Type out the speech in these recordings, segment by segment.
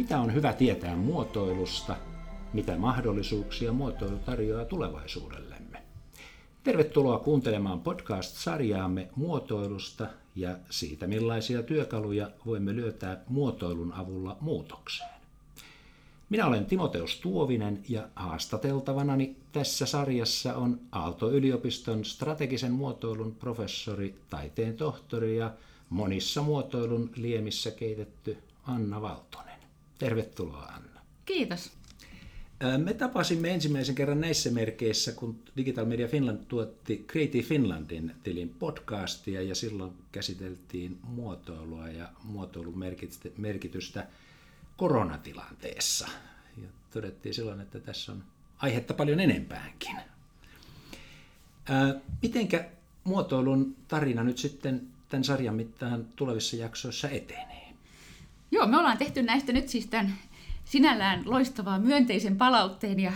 Mitä on hyvä tietää muotoilusta? Mitä mahdollisuuksia muotoilu tarjoaa tulevaisuudellemme? Tervetuloa kuuntelemaan podcast-sarjaamme muotoilusta ja siitä, millaisia työkaluja voimme löytää muotoilun avulla muutokseen. Minä olen Timoteus Tuovinen ja haastateltavanani tässä sarjassa on Aalto-yliopiston strategisen muotoilun professori, taiteen tohtori ja monissa muotoilun liemissä keitetty Anna Valtonen. Tervetuloa Anna. Kiitos. Me tapasimme ensimmäisen kerran näissä merkeissä, kun Digital Media Finland tuotti Creative Finlandin tilin podcastia ja silloin käsiteltiin muotoilua ja muotoilun merkitystä koronatilanteessa. Ja todettiin silloin, että tässä on aihetta paljon enempäänkin. mitenkä muotoilun tarina nyt sitten tämän sarjan mittaan tulevissa jaksoissa etenee? Joo, me ollaan tehty näistä nyt siis tämän sinällään loistavaa myönteisen palautteen ja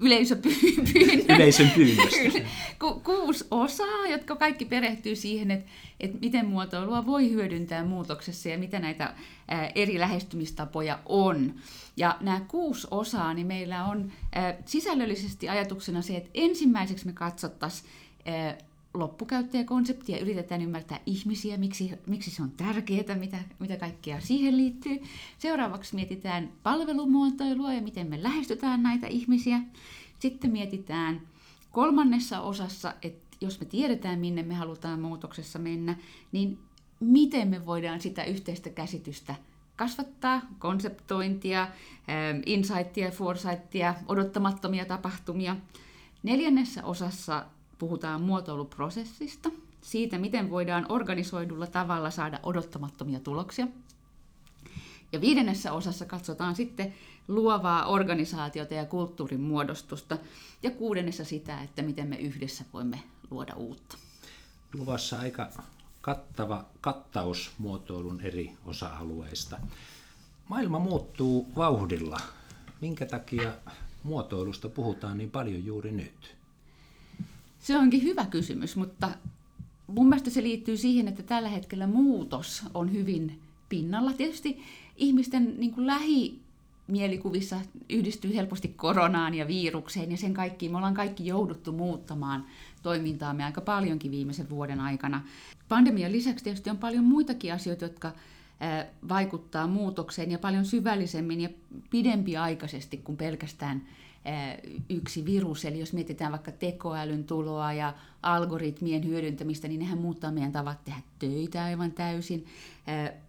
yleisöpyynnön. Yleisön pyynnöstä. Ku, kuusi osaa, jotka kaikki perehtyy siihen, että, että miten muotoilua voi hyödyntää muutoksessa ja mitä näitä ää, eri lähestymistapoja on. Ja nämä kuusi osaa, niin meillä on ää, sisällöllisesti ajatuksena se, että ensimmäiseksi me katsottaisiin loppukäyttäjäkonseptia, yritetään ymmärtää ihmisiä, miksi, miksi se on tärkeää, mitä, mitä kaikkea siihen liittyy. Seuraavaksi mietitään palvelumuotoilua ja miten me lähestytään näitä ihmisiä. Sitten mietitään kolmannessa osassa, että jos me tiedetään, minne me halutaan muutoksessa mennä, niin miten me voidaan sitä yhteistä käsitystä kasvattaa, konseptointia, insightia, foresightia, odottamattomia tapahtumia. Neljännessä osassa puhutaan muotoiluprosessista, siitä, miten voidaan organisoidulla tavalla saada odottamattomia tuloksia. Ja viidennessä osassa katsotaan sitten luovaa organisaatiota ja kulttuurin muodostusta. Ja kuudennessa sitä, että miten me yhdessä voimme luoda uutta. Luvassa aika kattava kattaus muotoilun eri osa-alueista. Maailma muuttuu vauhdilla. Minkä takia muotoilusta puhutaan niin paljon juuri nyt? Se onkin hyvä kysymys, mutta mun mielestä se liittyy siihen, että tällä hetkellä muutos on hyvin pinnalla. Tietysti ihmisten niin kuin lähimielikuvissa yhdistyy helposti koronaan ja virukseen ja sen kaikkiin. Me ollaan kaikki jouduttu muuttamaan toimintaamme aika paljonkin viimeisen vuoden aikana. Pandemian lisäksi tietysti on paljon muitakin asioita, jotka vaikuttaa muutokseen ja paljon syvällisemmin ja pidempiaikaisesti kuin pelkästään yksi virus. Eli jos mietitään vaikka tekoälyn tuloa ja algoritmien hyödyntämistä, niin nehän muuttaa meidän tavat tehdä töitä aivan täysin.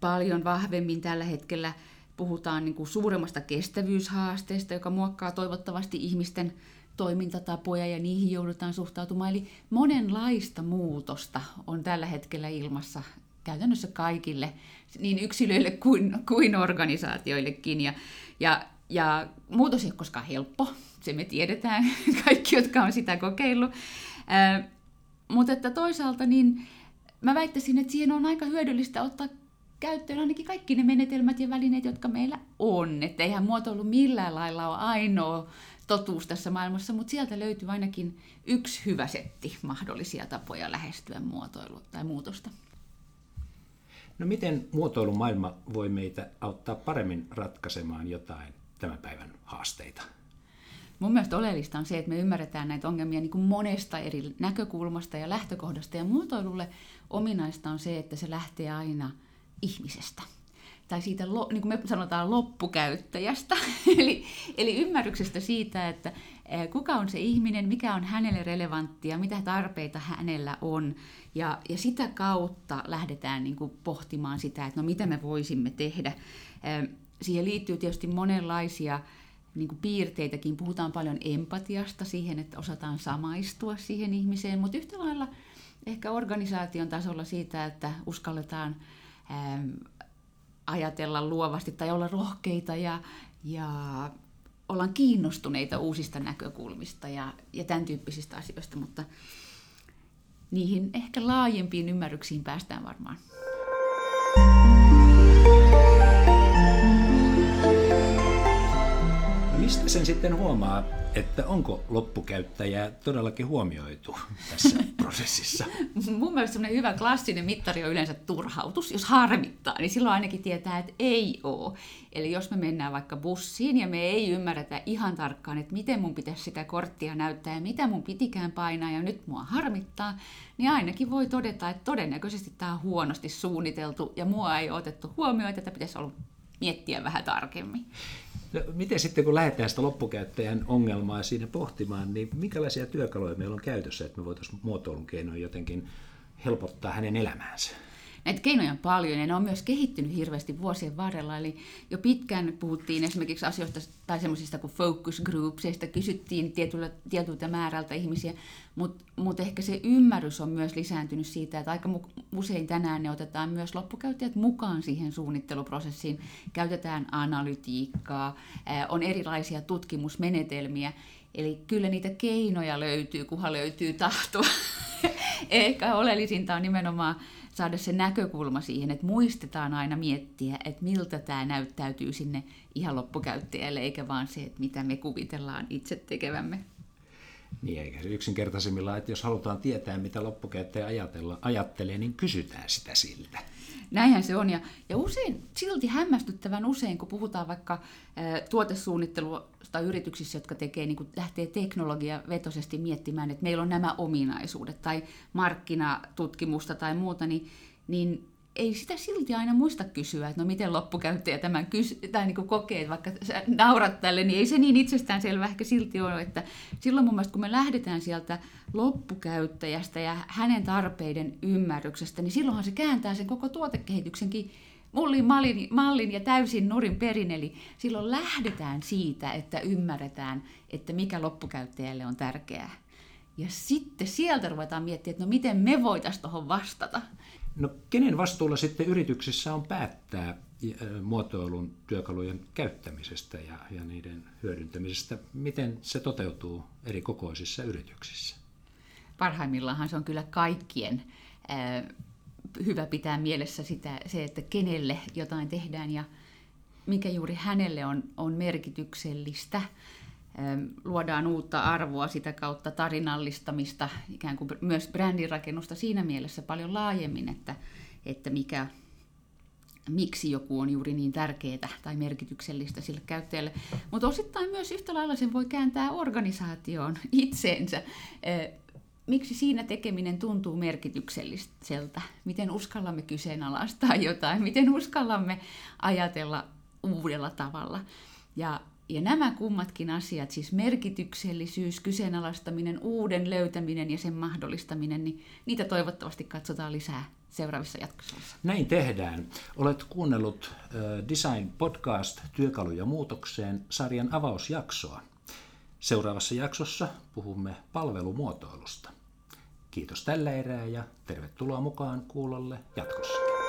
Paljon vahvemmin tällä hetkellä puhutaan niin kuin suuremmasta kestävyyshaasteesta, joka muokkaa toivottavasti ihmisten toimintatapoja ja niihin joudutaan suhtautumaan. Eli monenlaista muutosta on tällä hetkellä ilmassa käytännössä kaikille, niin yksilöille kuin, kuin organisaatioillekin. Ja, ja ja muutos ei ole koskaan helppo, se me tiedetään, kaikki, jotka on sitä kokeillut. Mutta että toisaalta niin mä väittäisin, että siihen on aika hyödyllistä ottaa käyttöön ainakin kaikki ne menetelmät ja välineet, jotka meillä on. Että eihän muotoilu millään lailla ole ainoa totuus tässä maailmassa, mutta sieltä löytyy ainakin yksi hyvä setti mahdollisia tapoja lähestyä muotoilua tai muutosta. No miten muotoilumaailma voi meitä auttaa paremmin ratkaisemaan jotain tämän päivän haasteita? Mun mielestä oleellista on se, että me ymmärretään näitä ongelmia niin kuin monesta eri näkökulmasta ja lähtökohdasta. Ja muotoilulle ominaista on se, että se lähtee aina ihmisestä. Tai siitä, niin kuin me sanotaan, loppukäyttäjästä. eli, eli ymmärryksestä siitä, että eh, kuka on se ihminen, mikä on hänelle relevanttia, mitä tarpeita hänellä on. Ja, ja sitä kautta lähdetään niin kuin pohtimaan sitä, että no mitä me voisimme tehdä. Siihen liittyy tietysti monenlaisia niin kuin piirteitäkin. Puhutaan paljon empatiasta siihen, että osataan samaistua siihen ihmiseen, mutta yhtä lailla ehkä organisaation tasolla siitä, että uskalletaan ää, ajatella luovasti tai olla rohkeita ja, ja ollaan kiinnostuneita uusista näkökulmista ja, ja tämän tyyppisistä asioista, mutta niihin ehkä laajempiin ymmärryksiin päästään varmaan. Sitten huomaa, että onko loppukäyttäjää todellakin huomioitu tässä prosessissa? Mun mielestä semmoinen hyvä klassinen mittari on yleensä turhautus. Jos harmittaa, niin silloin ainakin tietää, että ei ole. Eli jos me mennään vaikka bussiin ja me ei ymmärretä ihan tarkkaan, että miten mun pitäisi sitä korttia näyttää ja mitä mun pitikään painaa ja nyt mua harmittaa, niin ainakin voi todeta, että todennäköisesti tämä on huonosti suunniteltu ja mua ei otettu huomioon, että tätä pitäisi olla miettiä vähän tarkemmin. No, miten sitten kun lähdetään sitä loppukäyttäjän ongelmaa siinä pohtimaan, niin minkälaisia työkaluja meillä on käytössä, että me voitaisiin muotoilun keinoin jotenkin helpottaa hänen elämäänsä? Näitä keinoja on paljon ja ne on myös kehittynyt hirveästi vuosien varrella. Eli jo pitkään puhuttiin esimerkiksi asioista tai semmoisista kuin focus groups, joista kysyttiin tietyllä, tietyltä määrältä ihmisiä, mutta mut ehkä se ymmärrys on myös lisääntynyt siitä, että aika usein tänään ne otetaan myös loppukäyttäjät mukaan siihen suunnitteluprosessiin. Käytetään analytiikkaa, on erilaisia tutkimusmenetelmiä, Eli kyllä niitä keinoja löytyy, kunhan löytyy tahtoa. Ehkä oleellisinta on nimenomaan saada se näkökulma siihen, että muistetaan aina miettiä, että miltä tämä näyttäytyy sinne ihan loppukäyttäjälle, eikä vaan se, että mitä me kuvitellaan itse tekevämme. Niin, eikä se yksinkertaisimmillaan, että jos halutaan tietää, mitä loppukäyttäjä ajatella, ajattelee, niin kysytään sitä siltä. Näinhän se on. Ja, ja usein, silti hämmästyttävän usein, kun puhutaan vaikka ä, tuotesuunnittelusta yrityksissä, jotka tekee, niin lähtee teknologiavetosesti miettimään, että meillä on nämä ominaisuudet tai markkinatutkimusta tai muuta, niin, niin ei sitä silti aina muista kysyä, että no miten loppukäyttäjä tämän kysy- tai niin kokee, että vaikka sä naurat tälle, niin ei se niin itsestäänselvä ehkä silti ole. Että silloin mun mielestä, kun me lähdetään sieltä loppukäyttäjästä ja hänen tarpeiden ymmärryksestä, niin silloinhan se kääntää sen koko tuotekehityksenkin mullin mallin, mallin ja täysin nurin perin. Eli silloin lähdetään siitä, että ymmärretään, että mikä loppukäyttäjälle on tärkeää. Ja sitten sieltä ruvetaan miettimään, että no miten me voitaisiin tuohon vastata. No kenen vastuulla sitten yrityksissä on päättää muotoilun työkalujen käyttämisestä ja, ja niiden hyödyntämisestä? Miten se toteutuu eri kokoisissa yrityksissä? Parhaimmillaan se on kyllä kaikkien hyvä pitää mielessä sitä, se, että kenelle jotain tehdään ja mikä juuri hänelle on, on merkityksellistä luodaan uutta arvoa sitä kautta tarinallistamista, ikään kuin myös brändinrakennusta siinä mielessä paljon laajemmin, että, että mikä, miksi joku on juuri niin tärkeää tai merkityksellistä sille käyttäjälle. Mutta osittain myös yhtä lailla sen voi kääntää organisaatioon itseensä. Miksi siinä tekeminen tuntuu merkitykselliseltä? Miten uskallamme kyseenalaistaa jotain? Miten uskallamme ajatella uudella tavalla? Ja ja nämä kummatkin asiat, siis merkityksellisyys, kyseenalaistaminen, uuden löytäminen ja sen mahdollistaminen, niin niitä toivottavasti katsotaan lisää seuraavissa jatkossa. Näin tehdään. Olet kuunnellut Design Podcast Työkaluja muutokseen sarjan avausjaksoa. Seuraavassa jaksossa puhumme palvelumuotoilusta. Kiitos tällä erää ja tervetuloa mukaan kuulolle jatkossa.